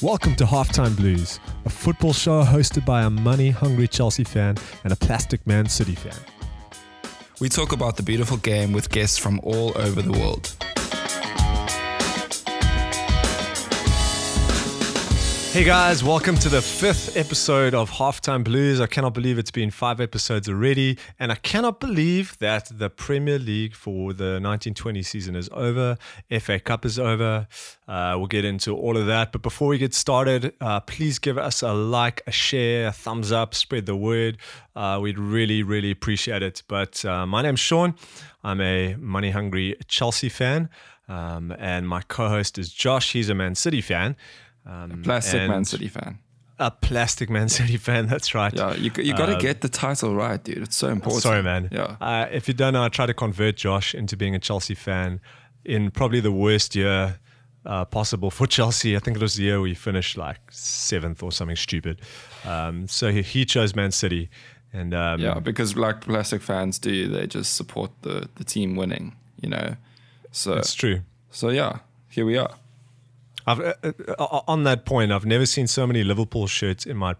Welcome to Halftime Blues, a football show hosted by a money hungry Chelsea fan and a plastic man City fan. We talk about the beautiful game with guests from all over the world. Hey guys, welcome to the fifth episode of Halftime Blues. I cannot believe it's been five episodes already, and I cannot believe that the Premier League for the 1920 season is over. FA Cup is over. Uh, we'll get into all of that. But before we get started, uh, please give us a like, a share, a thumbs up, spread the word. Uh, we'd really, really appreciate it. But uh, my name's Sean. I'm a money hungry Chelsea fan, um, and my co host is Josh. He's a Man City fan. Um, plastic Man City fan. A plastic Man City fan. That's right. Yeah, you you got to um, get the title right, dude. It's so important. Sorry, man. Yeah. Uh, if you don't know, I tried to convert Josh into being a Chelsea fan in probably the worst year uh, possible for Chelsea. I think it was the year we finished like seventh or something stupid. Um, so he, he, chose Man City, and um, yeah, because like plastic fans do, they just support the the team winning. You know, so it's true. So yeah, here we are. I've, uh, uh, on that point, I've never seen so many Liverpool shirts in my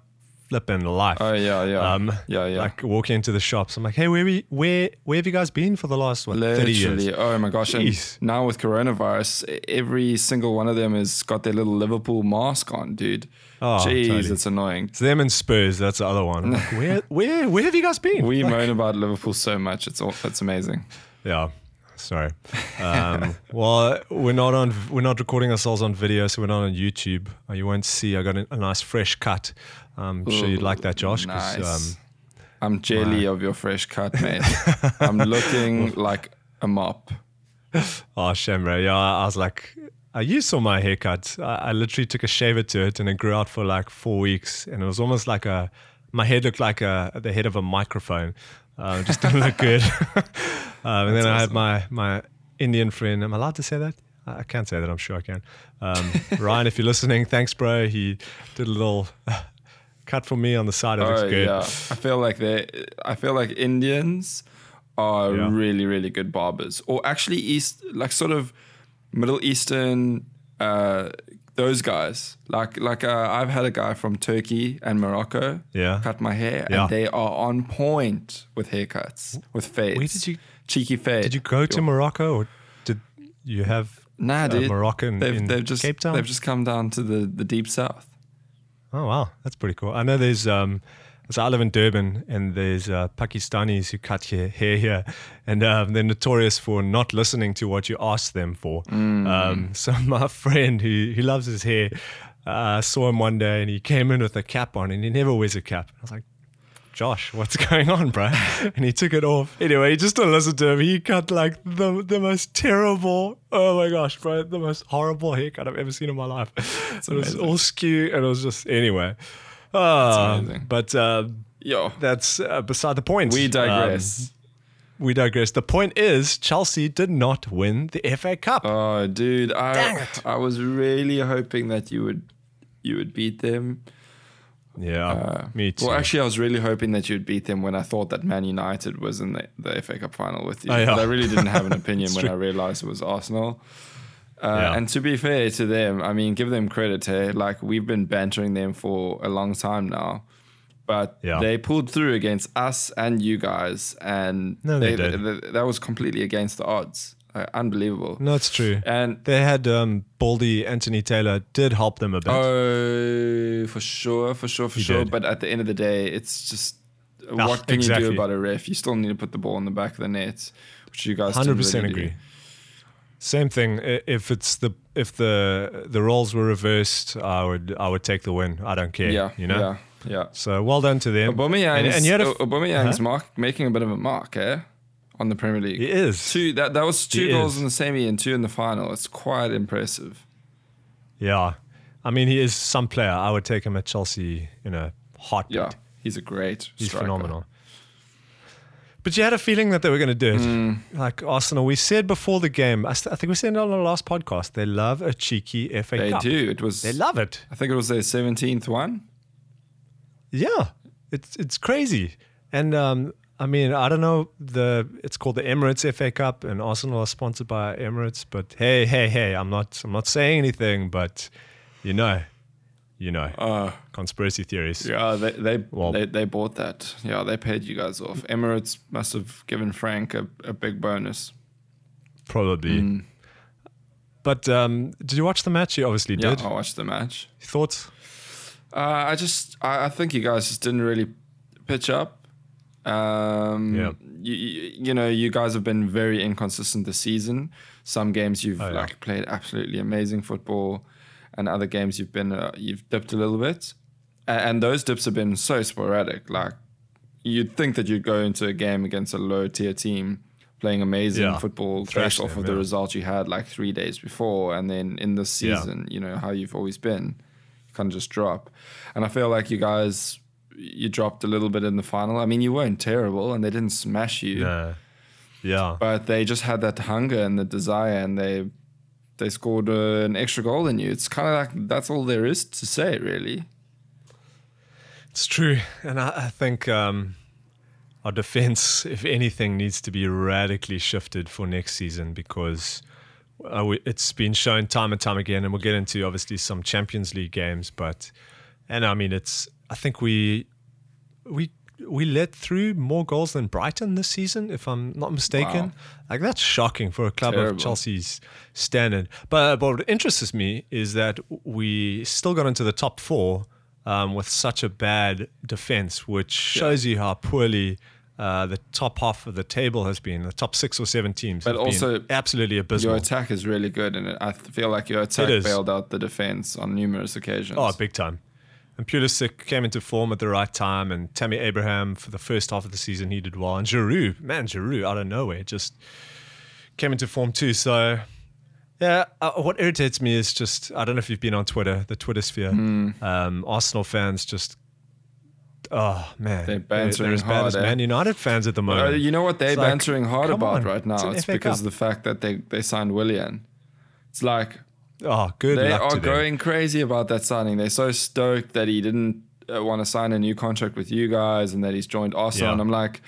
flipping life. Oh yeah, yeah, um, yeah, yeah. Like walking into the shops, I'm like, hey, where we, where where have you guys been for the last what, thirty years? Oh my gosh! And now with coronavirus, every single one of them has got their little Liverpool mask on, dude. Oh, Jeez, totally. it's annoying. It's them and Spurs. That's the other one. Like, where where where have you guys been? We like, moan about Liverpool so much. It's all, it's amazing. Yeah. Sorry. Um, well, we're not on. We're not recording ourselves on video, so we're not on YouTube. Uh, you won't see. I got a, a nice fresh cut. I'm Ooh, sure you'd like that, Josh. Nice. Um, I'm jelly my. of your fresh cut, mate. I'm looking like a mop. Oh, shame, bro. Yeah, I was like, uh, you saw my haircut. I, I literally took a shaver to it, and it grew out for like four weeks, and it was almost like a. My head looked like a the head of a microphone. Uh, just didn't look good. um, and then I had my my Indian friend. Am I allowed to say that? I can't say that. I'm sure I can. Um, Ryan, if you're listening, thanks, bro. He did a little cut for me on the side. It oh, looks good. Yeah, I feel like they. I feel like Indians are yeah. really, really good barbers, or actually East, like sort of Middle Eastern uh, those guys. Like like uh, I've had a guy from Turkey and Morocco yeah. cut my hair, yeah. and they are on point with haircuts, with fades. Where did you cheeky fade? Did you go to Morocco, or did you have nah, dude, Moroccan they've, in they've just, Cape Town? They've just come down to the the deep south. Oh wow, that's pretty cool. I know there's um so I live in Durban, and there's uh, Pakistanis who cut your hair here, and um, they're notorious for not listening to what you ask them for. Mm. Um, so my friend who who loves his hair, uh, saw him one day, and he came in with a cap on, and he never wears a cap. I was like, Josh, what's going on, bro? And he took it off. Anyway, he just to listen to him, he cut like the the most terrible, oh my gosh, bro, the most horrible haircut I've ever seen in my life. it was all skew, and it was just anyway. Uh, but uh, Yo. that's uh, beside the point. We digress. Um, we digress. The point is, Chelsea did not win the FA Cup. Oh, dude, I I was really hoping that you would you would beat them. Yeah, uh, me too. Well, actually, I was really hoping that you'd beat them when I thought that Man United was in the, the FA Cup final with you. Oh, yeah. I really didn't have an opinion when true. I realized it was Arsenal. Uh, yeah. And to be fair to them, I mean, give them credit. Hey, like we've been bantering them for a long time now, but yeah. they pulled through against us and you guys, and no, they, they, they, that was completely against the odds. Uh, unbelievable. No, it's true. And they had um, Baldy Anthony Taylor did help them a bit. Oh, for sure, for sure, for he sure. Did. But at the end of the day, it's just ah, what can exactly. you do about a ref? You still need to put the ball in the back of the net, which you guys hundred percent really agree. Do. Same thing. If it's the if the the roles were reversed, I would I would take the win. I don't care. Yeah, you know. Yeah, yeah. So well done to them. Aubameyang, and, and you had a, Aubameyang's huh? mark making a bit of a mark, eh? On the Premier League, he is two. That that was two he goals is. in the semi and two in the final. It's quite impressive. Yeah, I mean he is some player. I would take him at Chelsea in a heartbeat. Yeah, he's a great. He's striker. phenomenal. But you had a feeling that they were going to do it. Mm. Like Arsenal, we said before the game, I, st- I, think we said it on the last podcast, they love a cheeky FA they Cup. They do. It was. They love it. I think it was their 17th one. Yeah. It's, it's crazy. And um, I mean, I don't know the. It's called the Emirates FA Cup, and Arsenal are sponsored by Emirates. But hey, hey, hey, I'm not. I'm not saying anything. But you know, you know, uh, conspiracy theories. Yeah, they they, well, they they bought that. Yeah, they paid you guys off. Emirates must have given Frank a, a big bonus. Probably. Mm. But um, did you watch the match? You obviously did. Yeah, I watched the match. Thoughts? Uh, I just, I, I, think you guys just didn't really pitch up. Um, yeah. You, you know, you guys have been very inconsistent this season. Some games you've oh, yeah. like played absolutely amazing football, and other games you've been uh, you've dipped a little bit, and, and those dips have been so sporadic. Like you'd think that you'd go into a game against a low tier team playing amazing yeah. football based off of yeah. the results you had like three days before, and then in this season, yeah. you know how you've always been, you kind of just drop. And I feel like you guys, you dropped a little bit in the final. I mean, you weren't terrible, and they didn't smash you. Yeah, yeah. But they just had that hunger and the desire, and they they scored uh, an extra goal in you. It's kind of like that's all there is to say, really. It's true, and I, I think. Um, our defense, if anything, needs to be radically shifted for next season because uh, we, it's been shown time and time again, and we'll get into obviously some Champions League games, but and I mean it's I think we we we let through more goals than Brighton this season, if I'm not mistaken. Wow. Like that's shocking for a club Terrible. of Chelsea's standard. But, but what interests me is that we still got into the top four um, with such a bad defense, which shows yeah. you how poorly uh, the top half of the table has been. The top six or seven teams, but also absolutely abysmal. Your attack is really good, and I feel like your attack bailed out the defense on numerous occasions. Oh, big time. And Pulisic came into form at the right time, and Tammy Abraham for the first half of the season he did well, and Giroud, man, Giroud out of nowhere just came into form too. So yeah, uh, what irritates me is just I don't know if you've been on Twitter, the Twitter sphere. Mm. Um, Arsenal fans just, oh man, they're bantering they're, as hard. Bad as eh? Man United fans at the moment. Uh, you know what they're it's bantering like, hard about on. right now? It's, it's because of the fact that they they signed Willian. It's like, oh, good. They are going crazy about that signing. They're so stoked that he didn't uh, want to sign a new contract with you guys and that he's joined Arsenal. Yeah. And I'm like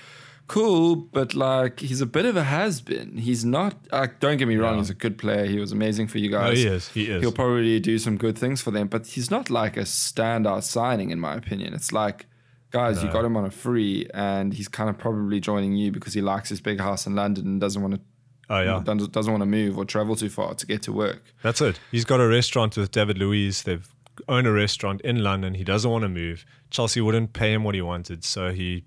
cool, but like he's a bit of a has been. He's not. Like, don't get me wrong. He's a good player. He was amazing for you guys. No, he is. He is. He'll probably do some good things for them, but he's not like a standout signing in my opinion. It's like, guys, no. you got him on a free, and he's kind of probably joining you because he likes his big house in London and doesn't want to. Oh yeah, doesn't, doesn't want to move or travel too far to get to work. That's it. He's got a restaurant with David Luiz. They've own a restaurant in London. He doesn't want to move. Chelsea wouldn't pay him what he wanted, so he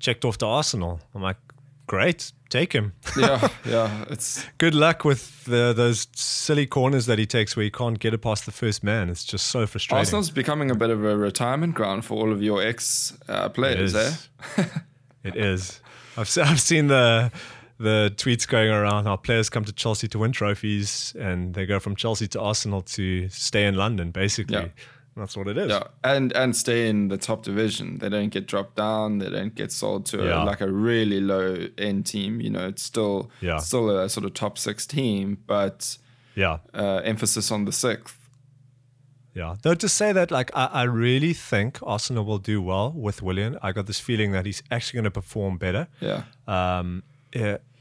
checked off to Arsenal. I'm like, great, take him. yeah, yeah. It's good luck with the, those silly corners that he takes where he can't get it past the first man. It's just so frustrating. Arsenal's becoming a bit of a retirement ground for all of your ex uh, players. It is. Eh? it is. I've I've seen the the tweets going around how players come to Chelsea to win trophies and they go from Chelsea to Arsenal to stay in London, basically. Yeah. That's what it is. Yeah, and and stay in the top division. They don't get dropped down. They don't get sold to yeah. a, like a really low end team. You know, it's still yeah. still a sort of top six team, but yeah, uh, emphasis on the sixth. Yeah, though to say that, like I, I really think Arsenal will do well with Willian. I got this feeling that he's actually going to perform better. Yeah. Um,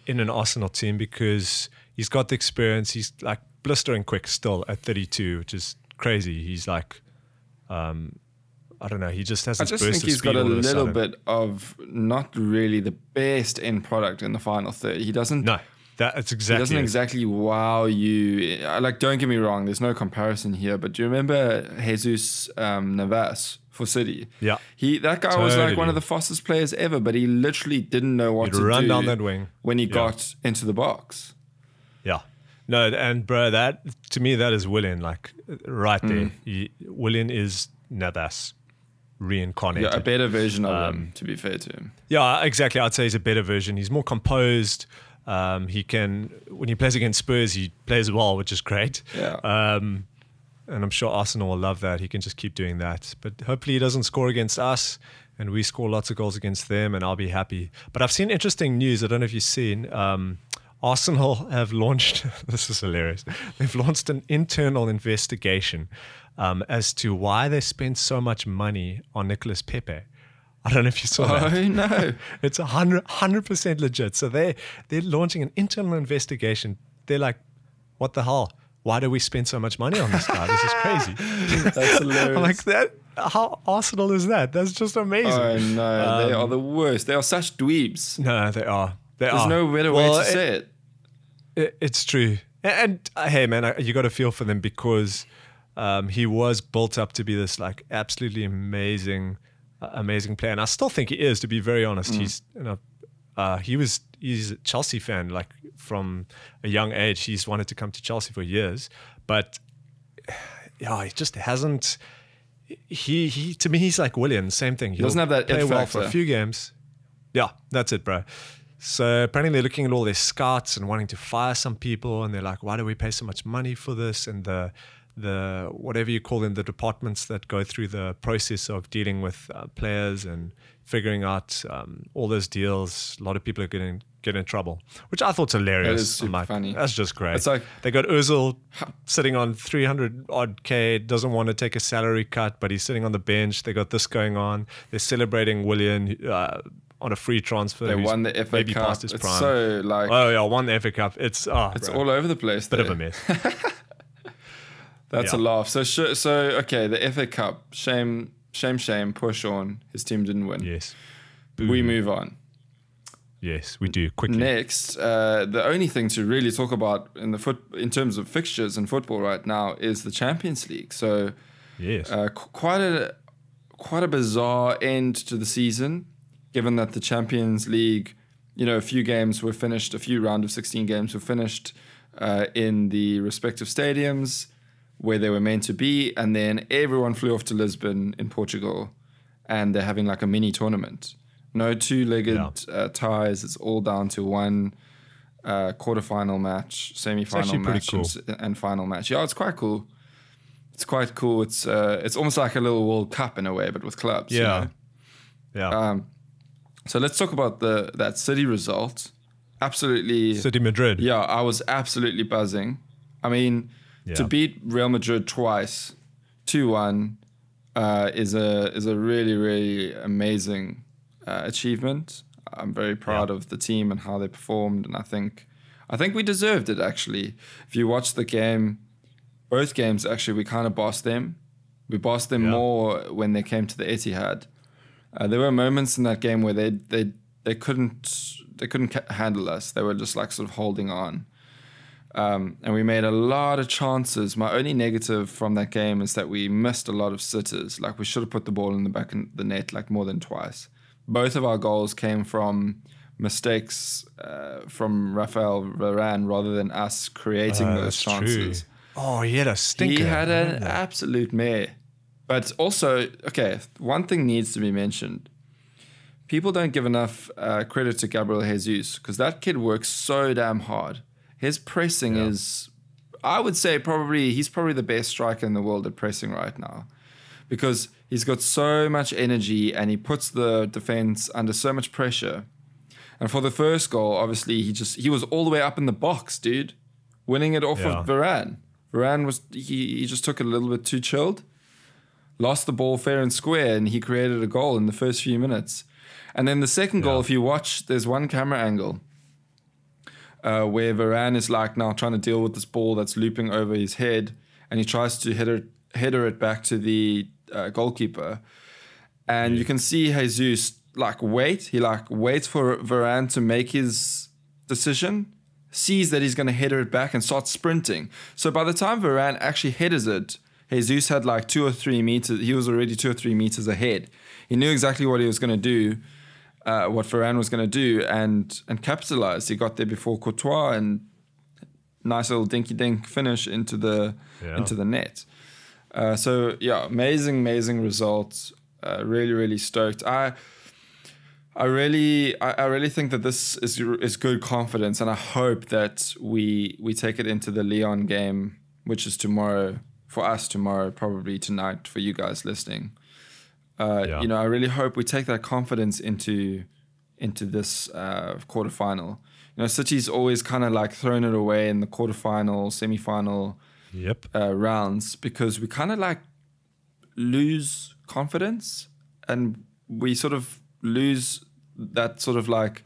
in an Arsenal team because he's got the experience. He's like blistering quick still at 32, which is crazy. He's like um, I don't know. He just has. I just think he's got a little bit of not really the best end product in the final third. He doesn't. No, that's exactly. He doesn't it. exactly wow you. Like, don't get me wrong. There's no comparison here. But do you remember Jesus um, Navas for City? Yeah. He that guy totally. was like one of the fastest players ever, but he literally didn't know what He'd to run do down that wing when he yeah. got into the box. Yeah. No, and bro, that to me that is Willian. Like right there, mm. he, Willian is Navas reincarnated. Yeah, a better version of um, him. To be fair to him. Yeah, exactly. I'd say he's a better version. He's more composed. Um, he can when he plays against Spurs, he plays well, which is great. Yeah. Um, and I'm sure Arsenal will love that. He can just keep doing that. But hopefully, he doesn't score against us, and we score lots of goals against them, and I'll be happy. But I've seen interesting news. I don't know if you've seen. Um, Arsenal have launched, this is hilarious, they've launched an internal investigation um, as to why they spent so much money on Nicolas Pepe. I don't know if you saw oh, that. Oh, no. It's 100, 100% legit. So they, they're launching an internal investigation. They're like, what the hell? Why do we spend so much money on this guy? This is crazy. That's hilarious. I'm like that. How Arsenal is that? That's just amazing. Oh no, um, they are the worst. They are such dweebs. No, they are. They There's are. no better well, way to it, say it. it. It's true. And, and uh, hey, man, you got to feel for them because um, he was built up to be this like absolutely amazing, uh, amazing player, and I still think he is. To be very honest, mm. he's you know, uh, he was he's a Chelsea fan like from a young age. He's wanted to come to Chelsea for years, but yeah, he just hasn't. He he to me he's like Willian, same thing. He doesn't have that play well for a few games. Yeah, that's it, bro. So apparently they're looking at all their scouts and wanting to fire some people, and they're like, "Why do we pay so much money for this?" And the the whatever you call them, the departments that go through the process of dealing with uh, players and figuring out um, all those deals. A lot of people are getting get in trouble, which I thought's hilarious. That is super like, funny. That's just great. It's like they got Özil sitting on 300 odd K, doesn't want to take a salary cut, but he's sitting on the bench. They got this going on. They're celebrating Willian. Uh, on a free transfer. They won the FA maybe Cup. Past his it's prime. so like oh yeah, won the FA Cup. It's oh, it's bro. all over the place. Bit there. of a mess. That's yeah. a laugh. So so okay, the FA Cup. Shame, shame, shame. Poor Sean. His team didn't win. Yes. We move on. Yes, we do quickly. Next, uh, the only thing to really talk about in the foot in terms of fixtures in football right now is the Champions League. So, yes, uh, quite a quite a bizarre end to the season, given that the Champions League, you know, a few games were finished, a few round of sixteen games were finished uh, in the respective stadiums where they were meant to be, and then everyone flew off to Lisbon in Portugal, and they're having like a mini tournament. No two-legged yeah. uh, ties. It's all down to one uh, quarterfinal match, semi-final match, cool. and, and, final match. Yeah, it's quite cool. It's quite cool. It's uh, it's almost like a little World Cup in a way, but with clubs. Yeah, you know? yeah. Um, so let's talk about the that City result. Absolutely, City Madrid. Yeah, I was absolutely buzzing. I mean, yeah. to beat Real Madrid twice, two one, uh, is a is a really really amazing uh, achievement. I'm very proud yeah. of the team and how they performed, and I think I think we deserved it. Actually, if you watch the game, both games actually we kind of bossed them. We bossed them yeah. more when they came to the Etihad. Uh, there were moments in that game where they they they couldn't they couldn't handle us. They were just like sort of holding on. Um, and we made a lot of chances. My only negative from that game is that we missed a lot of sitters. Like we should have put the ball in the back of the net like more than twice both of our goals came from mistakes uh, from Rafael Varane rather than us creating uh, those chances. True. Oh, he had a stinker. He had an absolute mare. But also, okay, one thing needs to be mentioned. People don't give enough uh, credit to Gabriel Jesus because that kid works so damn hard. His pressing yeah. is, I would say, probably he's probably the best striker in the world at pressing right now because he's got so much energy and he puts the defense under so much pressure. And for the first goal, obviously he just he was all the way up in the box, dude, winning it off yeah. of Varane. Varane was he, he just took it a little bit too chilled, lost the ball fair and square, and he created a goal in the first few minutes. And then the second goal, if you watch, there's one camera angle uh, where Varane is like now trying to deal with this ball that's looping over his head, and he tries to header header it back to the uh, goalkeeper, and you can see Jesus like wait. He like waits for Varane to make his decision, sees that he's going to header it back, and starts sprinting. So by the time Varane actually headers it, Jesus had like two or three meters. He was already two or three meters ahead. He knew exactly what he was going to do. Uh, what Varane was going to do and and capitalize. He got there before Courtois and nice little dinky dink finish into the yeah. into the net. Uh, so yeah, amazing, amazing results. Uh, really, really stoked. I, I really, I, I, really think that this is is good confidence, and I hope that we we take it into the Lyon game, which is tomorrow for us. Tomorrow, probably tonight for you guys listening. Uh, yeah. You know, I really hope we take that confidence into into this uh, quarterfinal. You know, City's always kind of like thrown it away in the quarterfinal, semi-final yep. uh, rounds because we kind of like lose confidence and we sort of lose that sort of like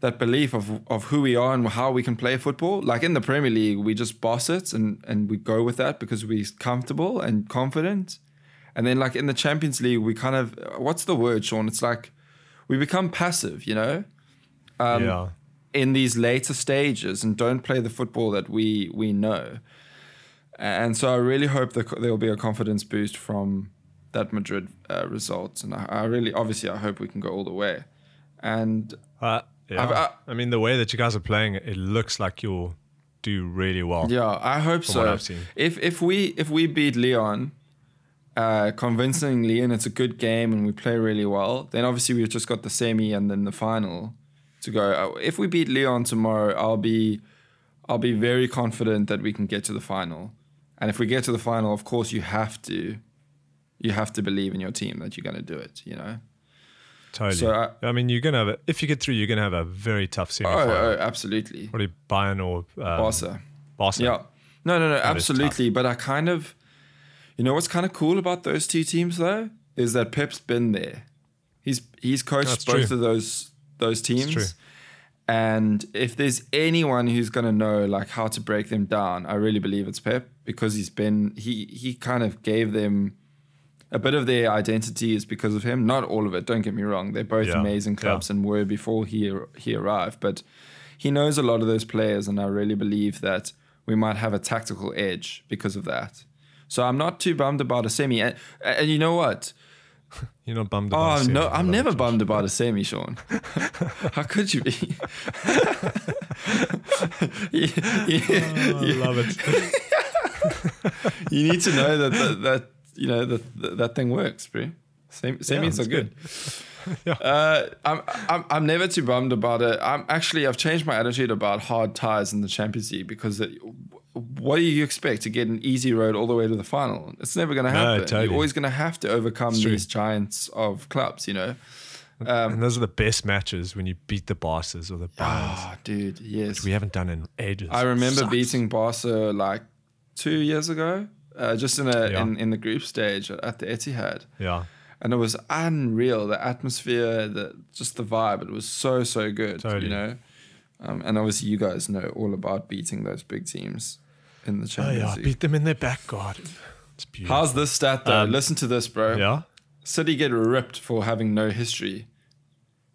that belief of of who we are and how we can play football. Like in the Premier League, we just boss it and and we go with that because we're comfortable and confident. And then like in the Champions League, we kind of what's the word, Sean? It's like we become passive, you know. Um, yeah. In these later stages, and don't play the football that we we know. And so I really hope that there will be a confidence boost from that Madrid uh, result. And I, I, really, obviously, I hope we can go all the way. And uh, yeah. I, I mean, the way that you guys are playing, it looks like you'll do really well. Yeah, I hope so. If if we if we beat Lyon uh, convincingly and it's a good game and we play really well, then obviously we've just got the semi and then the final to go. Uh, if we beat Lyon tomorrow, I'll be I'll be very confident that we can get to the final. And if we get to the final, of course you have to you have to believe in your team that you're going to do it, you know. Totally. So I, I mean, you're gonna have a, if you get through, you're gonna have a very tough semi. Oh, oh, absolutely. Probably Bayern or um, Barca. Barca. Yeah. No, no, no, that absolutely. But I kind of, you know, what's kind of cool about those two teams though is that Pep's been there. He's he's coached That's both true. of those those teams. And if there's anyone who's gonna know like how to break them down, I really believe it's Pep because he's been he he kind of gave them a bit of their identity is because of him. Not all of it. Don't get me wrong. They're both yeah. amazing clubs yeah. and were before he he arrived. But he knows a lot of those players, and I really believe that we might have a tactical edge because of that. So I'm not too bummed about a semi. And, and you know what? You're not bummed about. Oh no, I'm never bummed about a semi, Sean. How could you be? you, you, oh, I love it. you need to know that that, that you know that that thing works, bro. Same semis yeah, are good. good. yeah. Uh, I'm, I'm I'm never too bummed about it. I'm actually I've changed my attitude about hard ties in the Champions League because it, what do you expect to get an easy road all the way to the final? It's never going to happen. No, totally. You're always going to have to overcome these giants of clubs. You know. Um, and those are the best matches when you beat the bosses or the Bayerns. Oh, dude, yes. We haven't done in ages. I remember beating Barca like two years ago uh, just in a yeah. in, in the group stage at the Etihad. Yeah. And it was unreal. The atmosphere, the just the vibe. It was so so good. Totally. You know. Um, and obviously, you guys know all about beating those big teams in the Champions oh, yeah, beat them in their back garden. It's beautiful. How's this stat though? Um, Listen to this, bro. Yeah. City get ripped for having no history.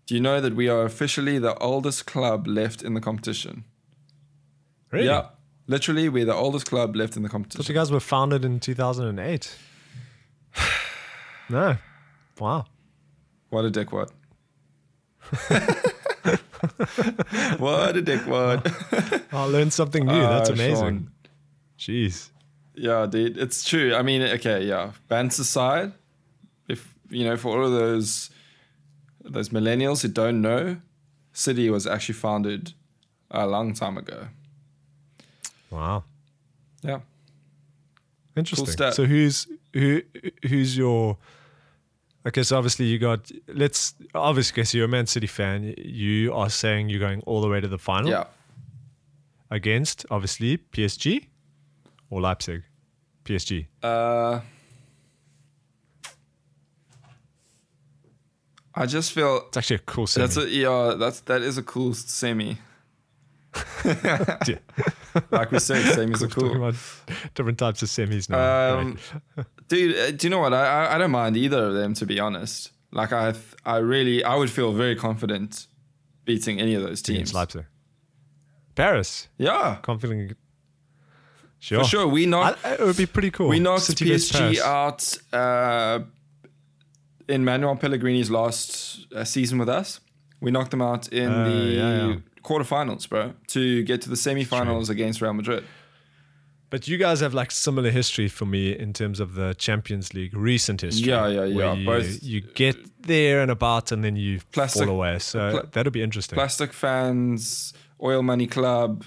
Do you know that we are officially the oldest club left in the competition? Really? Yeah. Literally, we're the oldest club left in the competition. But you guys were founded in 2008. no. Wow. What a dickwad. what What a dickwad. I learned something new. That's uh, amazing. Sean. Jeez. Yeah, dude. It's true. I mean, okay, yeah. Bands aside, if, you know, for all of those those millennials who don't know, City was actually founded a long time ago. Wow. Yeah. Interesting. Cool so who's who who's your Okay, so obviously you got let's obviously because you're a Man City fan, you are saying you're going all the way to the final. Yeah. Against obviously PSG or Leipzig? PSG. Uh I just feel it's actually a cool semi. That's a, yeah, that's that is a cool semi. like we said, semis are cool. Different types of semis now. Um, dude, uh, do you know what? I, I don't mind either of them to be honest. Like I I really I would feel very confident beating any of those teams. Leipzig, Paris. Yeah, confident. Sure, for sure. We knocked. I, it would be pretty cool. We knocked City PSG out uh, in Manuel Pellegrini's last uh, season with us. We knocked them out in uh, the yeah, yeah quarterfinals, bro, to get to the semifinals against Real Madrid. But you guys have like similar history for me in terms of the Champions League recent history. Yeah, yeah, yeah. You, Both you get there and about, and then you plastic, fall away. So pl- that'll be interesting. Plastic fans, oil money club.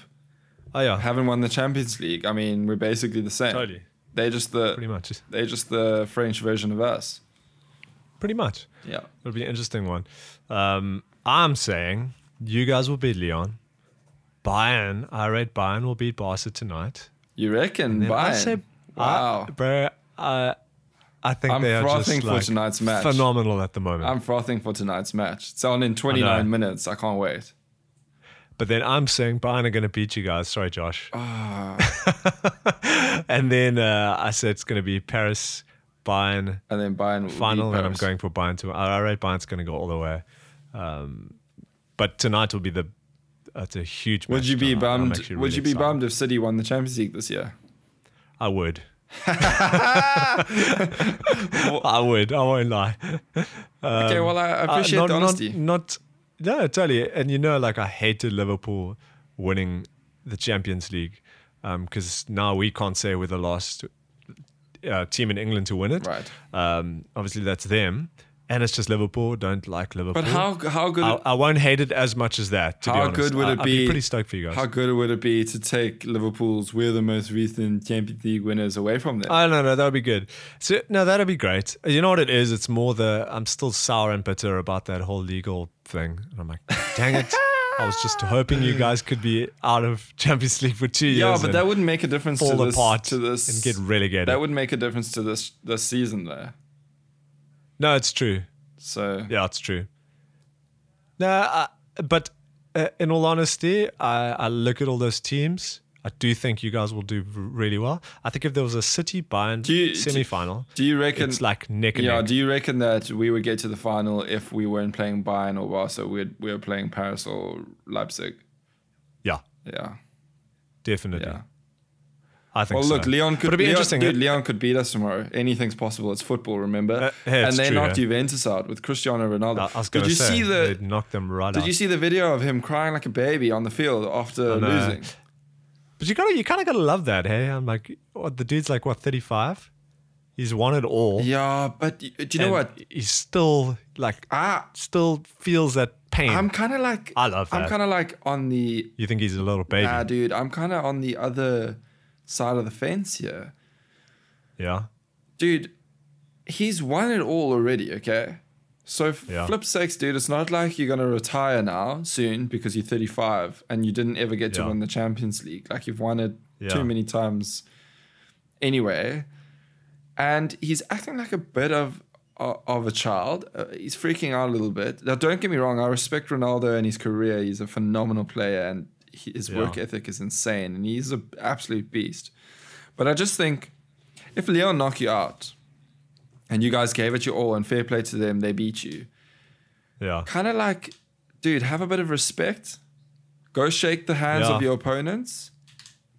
Oh yeah, haven't won the Champions League. I mean, we're basically the same. Totally. They're just the pretty much. They're just the French version of us. Pretty much. Yeah, it'll be an interesting one. Um, I'm saying you guys will beat Lyon. Bayern, I read Bayern will beat Barca tonight. You reckon Bayern? I say, wow, I, bro. I, I think I'm they are just for like tonight's match. phenomenal at the moment. I'm frothing for tonight's match. It's on in 29 minutes. I can't wait. But then I'm saying Bayern are going to beat you guys. Sorry, Josh. Ah. and then uh, I said it's going to be Paris, Bayern, and then Bayern final, and I'm going for Bayern to. I rate Bayern's going to go all the way. Um, but tonight will be the. It's a huge. Would you be bummed? Really would you be excited. bummed if City won the Champions League this year? I would. I would. I won't lie. Um, okay, well, I appreciate uh, not, the honesty. Not, not, no, totally. And you know, like I hated Liverpool winning the Champions League because um, now we can't say we're the last uh, team in England to win it. Right. Um, obviously, that's them and it's just Liverpool. Don't like Liverpool. But how how good? I, I won't hate it as much as that. how good would it be? I, be? be? Pretty stoked for you guys. How good would it be to take Liverpool's "We're the most recent Champions League winners" away from them? I don't know. That would be good. So no, that'd be great. You know what it is? It's more the I'm still sour and bitter about that whole legal thing. And I'm like, dang it. I was just hoping you guys could be out of Champions League for two years. Yeah, but that wouldn't make a difference fall to this, apart to this and get relegated. That would make a difference to this this season, though. No, it's true. So yeah, it's true. No, uh, but uh, in all honesty, I, I look at all those teams. I do think you guys will do really well. I think if there was a City Bayern semi-final, do you reckon it's like neck and yeah? Neck. Do you reckon that we would get to the final if we weren't playing Bayern or Barca? We we were playing Paris or Leipzig. Yeah. Yeah. Definitely. Yeah. I think well, so. look, Lyon could be interesting. Dude, Lyon could beat us tomorrow. Anything's possible. It's football, remember? Uh, and they true, knocked yeah. Juventus out with Cristiano Ronaldo. I was did you say, see the? They knocked them right Did out. you see the video of him crying like a baby on the field after losing? But you gotta, you kind of gotta love that, hey? I'm like, what, the dude's like what, 35? He's won it all. Yeah, but do you know what? He's still like, ah, still feels that pain. I'm kind of like, I love that. I'm kind of like on the. You think he's a little baby? Nah, dude. I'm kind of on the other side of the fence here. Yeah. Dude, he's won it all already, okay? So yeah. flip sakes, dude, it's not like you're gonna retire now soon because you're 35 and you didn't ever get to yeah. win the Champions League. Like you've won it yeah. too many times anyway. And he's acting like a bit of of a child. Uh, he's freaking out a little bit. Now, don't get me wrong. I respect Ronaldo and his career. He's a phenomenal player, and his work ethic is insane, and he's an absolute beast. But I just think if Lyon knock you out, and you guys gave it your all, and fair play to them, they beat you. Yeah. Kind of like, dude, have a bit of respect. Go shake the hands yeah. of your opponents.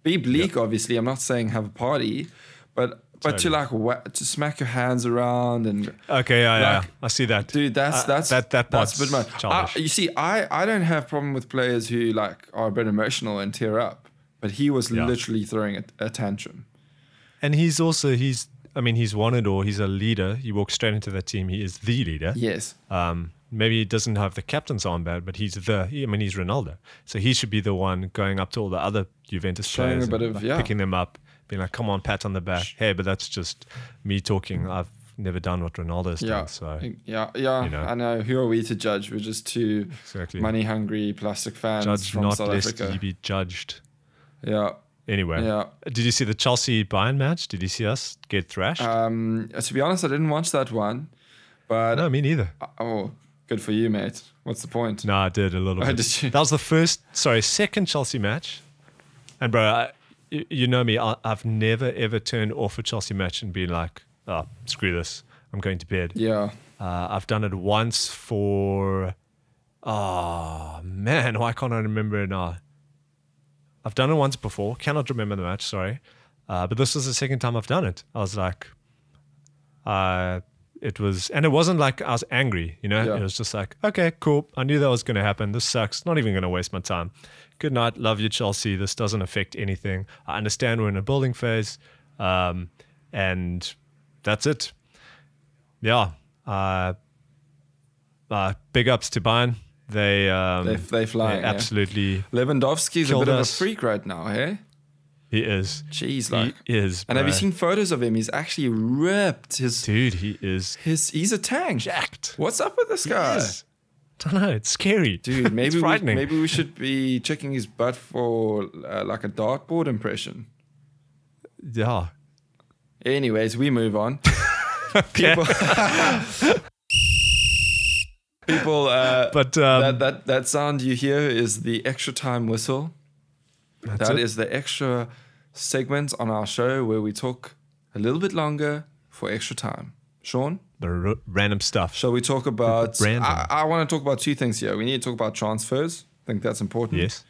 Be bleak, yep. obviously. I'm not saying have a party, but but totally. to like wa- to smack your hands around and okay, yeah, like, yeah, I see that, dude. That's uh, that's that that that's a bit. I, you see, I I don't have problem with players who like are a bit emotional and tear up, but he was yeah. literally throwing a, a tantrum. And he's also he's I mean he's it all. He's a leader. He walks straight into that team. He is the leader. Yes. Um, maybe he doesn't have the captain's armband, but he's the. I mean, he's Ronaldo, so he should be the one going up to all the other Juventus Showing players, a bit and, of, like, yeah. picking them up, being like, "Come on, pat on the back." Hey, but that's just me talking. I've never done what Ronaldo's yeah. done. So yeah, yeah, you know. I know. Who are we to judge? We're just two exactly. money hungry plastic fans judge from not South lest Africa. ye be judged. Yeah. Anyway, yeah. Did you see the Chelsea Bayern match? Did you see us get thrashed? Um, to be honest, I didn't watch that one, but no, me neither. Oh, good for you, mate. What's the point? No, I did a little bit. did you? That was the first, sorry, second Chelsea match. And bro, I, you know me, I, have never ever turned off a Chelsea match and been like, oh, screw this, I'm going to bed. Yeah. Uh, I've done it once for, oh man, why can't I remember it now? I've done it once before. Cannot remember the match. Sorry, uh, but this was the second time I've done it. I was like, uh, it was, and it wasn't like I was angry. You know, Yeah. it was just like, okay, cool. I knew that was going to happen. This sucks. Not even going to waste my time. Good night. Love you, Chelsea. This doesn't affect anything. I understand we're in a building phase, um, and that's it. Yeah. Uh, uh, big ups to Bayern. They um, They they fly. yeah. absolutely Lewandowski's a bit of a freak right now, hey? he is. Jeez, like. he is. and have you seen photos of him? He's actually ripped. His Dude, he is his he's a tank. jacked. What's up with this He guy? is. I don't know. It's scary, Dude, maybe we, maybe we should be checking his butt for uh, like a dartboard impression. yeah. Anyways, we move on. People, People, uh, but um, that, that that sound you hear is the extra time whistle. That is the extra segment on our show where we talk a little bit longer for extra time. Sean, the random stuff. Shall we talk about? I, I want to talk about two things here. We need to talk about transfers. I think that's important. Yes.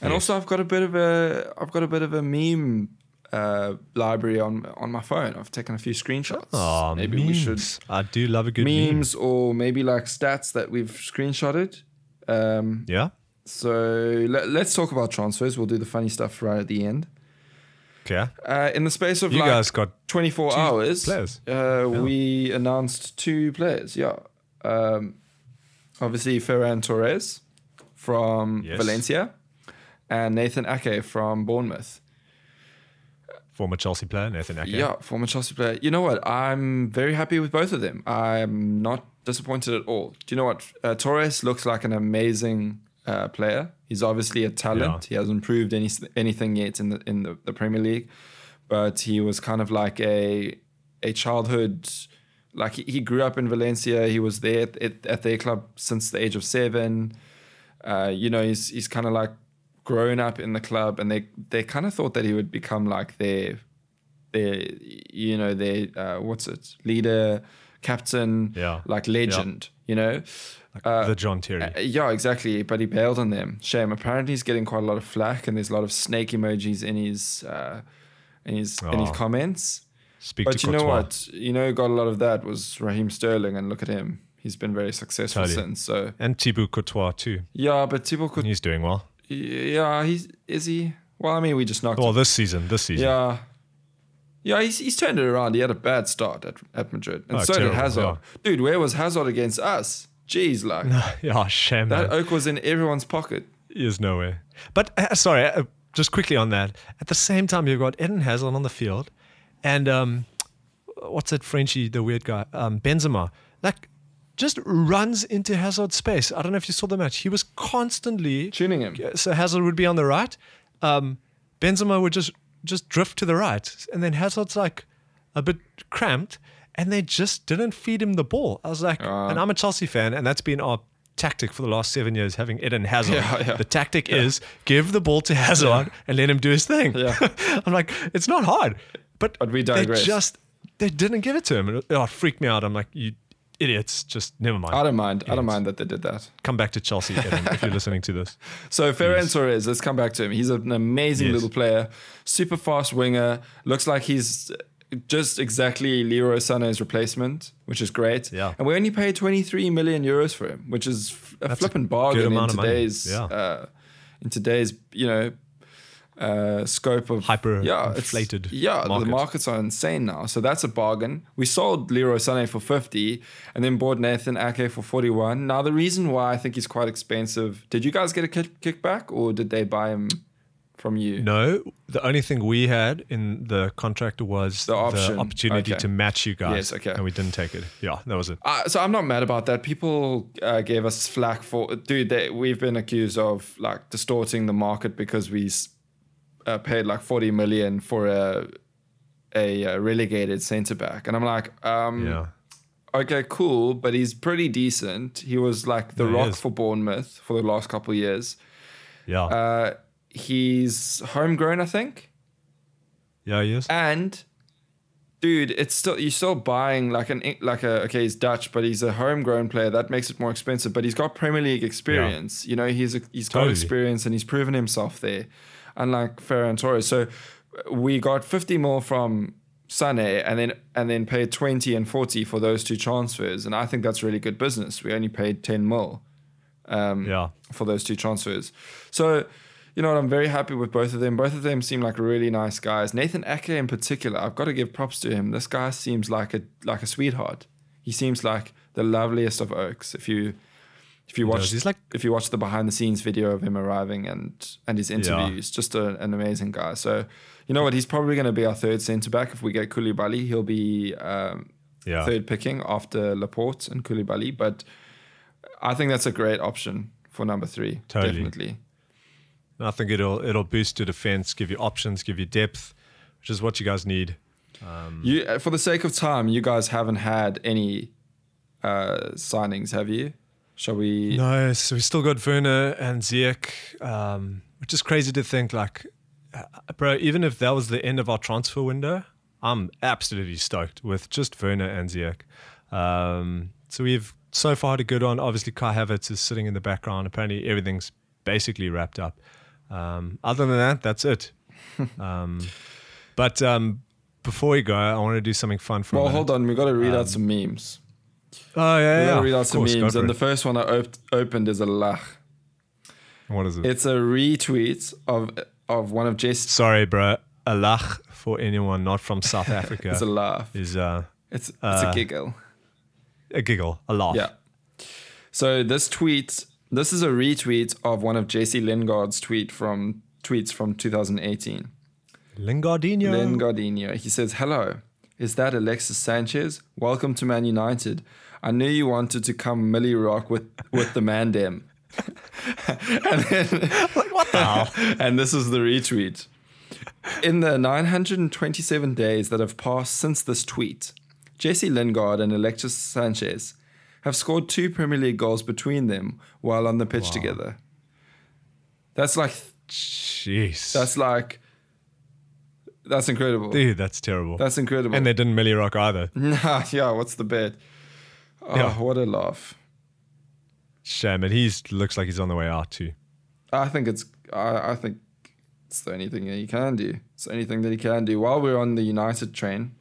And yes. also, I've got a bit of a, I've got a bit of a meme uh, library on on my phone. I've taken a few screenshots. Oh, maybe memes. we should. I do love a good memes, meme. or maybe like stats that we've screenshotted. Um, yeah. So let, us talk about transfers. We'll do the funny stuff right at the end. Okay. Uh, in the space of you like guys got 24 hours, players. Uh, yeah. we announced two players. Yeah. Um, obviously, Ferran Torres from yes. Valencia and Nathan Ake from Bournemouth. Former Chelsea player, Nathan Ake. Yeah, former Chelsea player. You know what? I'm very happy with both of them. I'm not disappointed at all. Do you know what? Uh, Torres looks like an amazing uh, player. He's obviously a talent. Yeah. He hasn't proved any, anything yet in the in the, the Premier League, but he was kind of like a a childhood. Like he, he grew up in Valencia. He was there at, at their club since the age of seven. Uh, you know, he's he's kind of like grown up in the club, and they they kind of thought that he would become like their their you know their uh, what's it leader, captain, yeah. like legend. Yeah. You know, uh, the John Terry. Uh, yeah, exactly. But he bailed on them. Shame. Apparently, he's getting quite a lot of flack, and there's a lot of snake emojis in his uh, in his oh. in his comments. Speak but you Courtois. know what? You know, who got a lot of that was Raheem Sterling, and look at him. He's been very successful totally. since. So and Thibaut Courtois too. Yeah, but Thibaut Courtois. He's doing well. Yeah, he's is he? Well, I mean, we just knocked. Well, this season, this season. Yeah, yeah, he's, he's turned it around. He had a bad start at, at Madrid, and oh, so terrible, did Hazard. Yeah. Dude, where was Hazard against us? Jeez, like. yeah, shame. That man. oak was in everyone's pocket. There's no way. But uh, sorry, uh, just quickly on that. At the same time, you've got Eden Hazard on the field, and um, what's that Frenchie, the weird guy, um, Benzema, like just runs into Hazard's space. I don't know if you saw the match. He was constantly tuning him. So Hazard would be on the right. Um, Benzema would just just drift to the right, and then Hazard's like a bit cramped, and they just didn't feed him the ball. I was like, uh, and I'm a Chelsea fan, and that's been our tactic for the last seven years, having Eden Hazard. Yeah, yeah. The tactic yeah. is give the ball to Hazard and let him do his thing. I'm like, it's not hard, but, but we digress. They just they didn't give it to him. It, oh, it freaked me out. I'm like, you idiots. Just never mind. I don't mind. Idiots. I don't mind that they did that. Come back to Chelsea, Eden, if you're listening to this. So Ferran Torres, let's come back to him. He's an amazing yes. little player, super fast winger. Looks like he's just exactly Leroy Sané's replacement, which is great. Yeah. And we only paid 23 million euros for him, which is a That's flipping bargain in today's yeah. uh, in today's you know uh, scope of hyper yeah, inflated. Yeah, market. the markets are insane now. So that's a bargain. We sold Leroy Sané for 50 and then bought Nathan Ake for 41. Now, the reason why I think he's quite expensive, did you guys get a kick- kickback or did they buy him from you? No, the only thing we had in the contract was the, option. the opportunity okay. to match you guys. Yes, okay. And we didn't take it. Yeah, that was it. Uh, so I'm not mad about that. People uh, gave us flack for, dude, they, we've been accused of like distorting the market because we uh, paid like 40 million for a a, a relegated centre back, and I'm like, um, yeah. Okay, cool, but he's pretty decent. He was like the yeah, rock for Bournemouth for the last couple years. Yeah. Uh, he's homegrown, I think. Yeah, he is. And dude, it's still you're still buying like an like a okay, he's Dutch, but he's a homegrown player. That makes it more expensive. But he's got Premier League experience. Yeah. You know, he's a, he's totally. got experience and he's proven himself there unlike Ferran Torres. So we got 50 more from Sané and then and then paid 20 and 40 for those two transfers. And I think that's really good business. We only paid 10 mil um, yeah. for those two transfers. So, you know what, I'm very happy with both of them. Both of them seem like really nice guys. Nathan Ake in particular, I've got to give props to him. This guy seems like a like a sweetheart. He seems like the loveliest of oaks. If you if you watch, he's like if you watch the behind the scenes video of him arriving and and his interviews, yeah. just a, an amazing guy. So you know what, he's probably going to be our third centre back if we get Koulibaly. He'll be um, yeah. third picking after Laporte and Koulibaly, but I think that's a great option for number three. Totally. Definitely. I think it'll it'll boost your defense, give you options, give you depth, which is what you guys need. Um, you, uh, for the sake of time, you guys haven't had any uh, signings, have you? Shall we? No, so we still got Werner and Ziyech, um, which is crazy to think. Like, uh, bro, even if that was the end of our transfer window, I'm absolutely stoked with just Werner and Ziyech. Um, so we've so far had a good one. Obviously, Kai Havertz is sitting in the background. Apparently, everything's basically wrapped up. Um, other than that, that's it. um, but um, before we go, I want to do something fun for. Well, hold on, we got to read out um, some memes. Oh yeah, yeah. Read out some course, memes, and the first one I op- opened is a lach. What is it? It's a retweet of of one of Jess. Sorry, bro. A lach for anyone not from South Africa. it's a laugh. Is uh, it's it's uh, a giggle. A giggle, a laugh. Yeah. So this tweet, this is a retweet of one of Jesse Lingard's tweet from tweets from 2018. Lingardinho. Lingardinho. He says, "Hello, is that Alexis Sanchez? Welcome to Man United. I knew you wanted to come Milly Rock with with the Mandem." and then, like, what the hell? and this is the retweet. In the 927 days that have passed since this tweet, Jesse Lingard and Alexis Sanchez have scored two Premier League goals between them while on the pitch wow. together. That's like, jeez. That's like, that's incredible, dude. That's terrible. That's incredible. And they didn't Milly Rock either. Nah, yeah. What's the bet? Oh, yeah. what a laugh. Shame, and he looks like he's on the way out too. I think it's. I, I think it's the only thing that he can do. It's the only thing that he can do. While we're on the United train,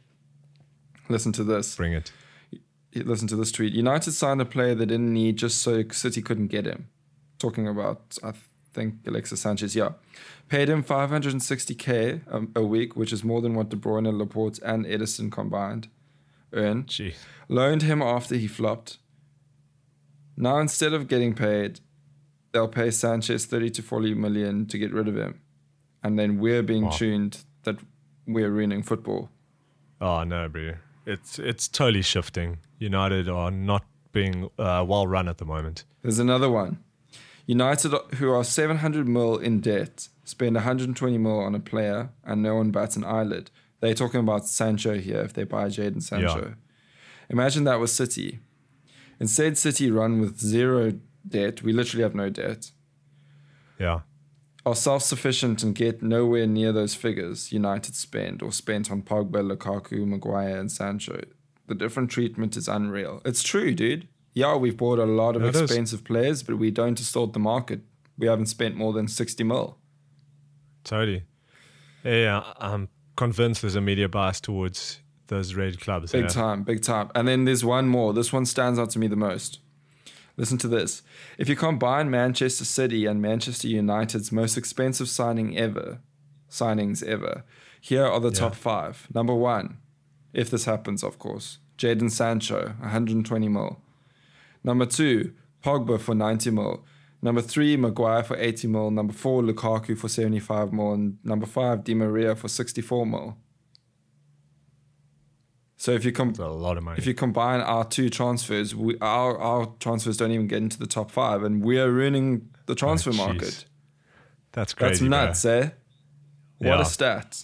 listen to this. Bring it. Listen to this tweet. United signed a player they didn't need just so City couldn't get him. Talking about, I think, Alexis Sanchez. Yeah. Paid him 560k a, a week, which is more than what De Bruyne, Laporte, and Ederson combined earn. Gee. Loaned him after he flopped. Now, instead of getting paid, they'll pay Sanchez 30 to 40 million to get rid of him and then we're being wow. tuned that we're ruining football. Oh no, bro! It's it's totally shifting. United are not being uh, well run at the moment. There's another one. United, who are 700 mil in debt, spend 120 mil on a player, and no one bats an eyelid. They're talking about Sancho here. If they buy Jadon Sancho, yeah. imagine that was City. Instead, City run with zero debt. We literally have no debt. Yeah are self sufficient and get nowhere near those figures United spend or spent on Pogba, Lukaku, Maguire, and Sancho. The different treatment is unreal. It's true, dude. Yeah, we've bought a lot of it expensive is. players, but we don't distort the market. We haven't spent more than 60 mil. Totally. Yeah, I'm um, convinced there's a media bias towards those red clubs. Big yeah. time, big time. And then there's one more. This one stands out to me the most. Listen to this. If you combine Manchester City and Manchester United's most expensive signing ever, signings ever, here are the yeah. top five. Number one, if this happens, of course, Jadon Sancho, 120 mil. Number two, Pogba for 90 mil. Number three, Maguire for 80 mil. Number four, Lukaku for 75 mil. And number five, Di Maria for 64 mil. So if you com- a lot of money. If you combine our two transfers, we, our our transfers don't even get into the top five, and we are ruining the transfer oh, market. That's crazy. That's nuts, bro. eh? What yeah. a stat.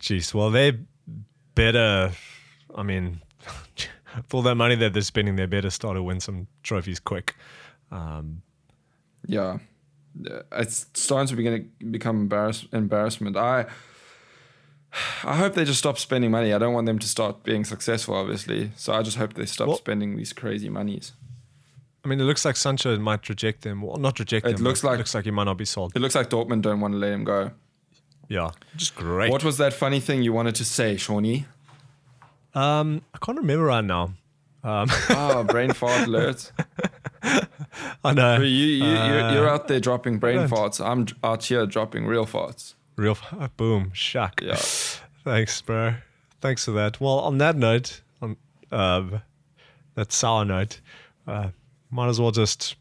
Jeez, well they better. I mean, for all that money that they're spending, they better start to win some trophies quick. Um, yeah, it's starting to begin to become embarrass- embarrassment. I I hope they just stop spending money. I don't want them to start being successful, obviously. So I just hope they stop well, spending these crazy monies. I mean, it looks like Sancho might reject them. Well, not reject it them. Looks like, it looks like he might not be sold. It looks like Dortmund don't want to let him go. Yeah, just great. What was that funny thing you wanted to say, Shawnee? Um, I can't remember right now. Um. oh, brain fart alert. I know. You, you, uh, you're out there dropping brain farts. I'm out here dropping real farts. Real boom, shock. Yeah. Thanks, bro. Thanks for that. Well, on that note, on uh, that sour note, uh, might as well just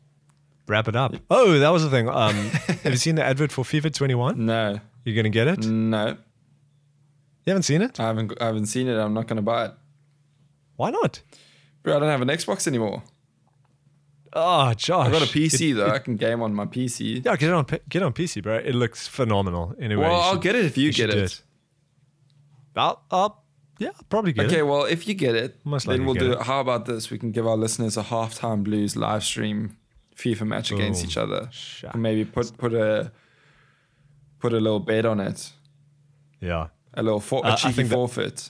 wrap it up. Oh, that was the thing. Um, have you seen the advert for FIFA 21? No. You're gonna get it? No. You haven't seen it? I haven't. I haven't seen it. I'm not gonna buy it. Why not? Bro, I don't have an Xbox anymore. Oh, Josh. I got a PC it, though. It, I can game on my PC. Yeah, get it on get on PC, bro. It looks phenomenal. Anyway, well, I'll get it if you, you get it. it. I'll, I'll, Yeah, probably get okay, it. Okay, well, if you get it, Most then we'll do it. How about this? We can give our listeners a halftime blues live stream FIFA match Boom. against each other. And maybe put put a put a little bet on it. Yeah. A little for, a uh, cheeky forfeit.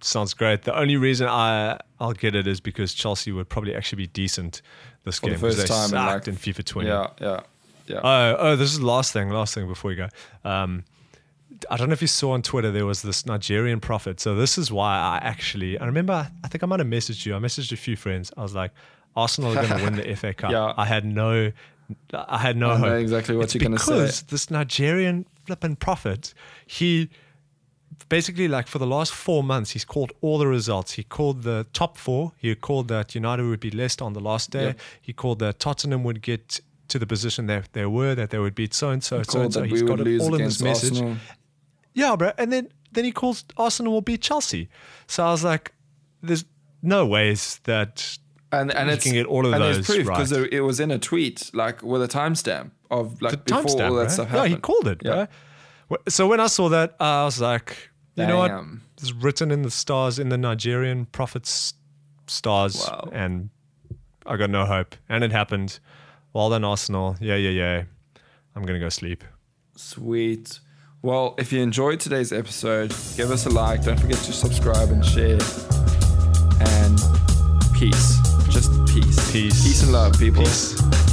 Sounds great. The only reason I I'll get it is because Chelsea would probably actually be decent this For game because they time sucked in, like, in FIFA 20. Yeah, yeah, yeah. Oh, oh, this is the last thing. Last thing before we go. Um, I don't know if you saw on Twitter there was this Nigerian prophet. So this is why I actually I remember I think I might have messaged you. I messaged a few friends. I was like, Arsenal are going to win the FA Cup. Yeah. I had no I had no I hope. exactly what it's you're going to say. Because this Nigerian flipping prophet, he basically like for the last four months he's called all the results. He called the top four. He called that United would be Leicester on the last day. Yep. He called that Tottenham would get to the position that they were, that they would beat so and so, so and so. He's got it all in this message. Arsenal. Yeah, bro. And then then he calls Arsenal will beat Chelsea. So I was like, there's no ways that and and it's, can get all of and those there's proof because right. it was in a tweet like with a timestamp of like the before all that right? stuff happened. Yeah, he called it. Yeah. So when I saw that, uh, I was like, you Damn. know what? It's written in the stars in the Nigerian prophets stars, wow. and I got no hope. And it happened. Well done, Arsenal. Yeah, yeah, yeah. I'm gonna go sleep. Sweet. Well, if you enjoyed today's episode, give us a like. Don't forget to subscribe and share. And peace. Just peace. Peace. Peace and love, people. Peace.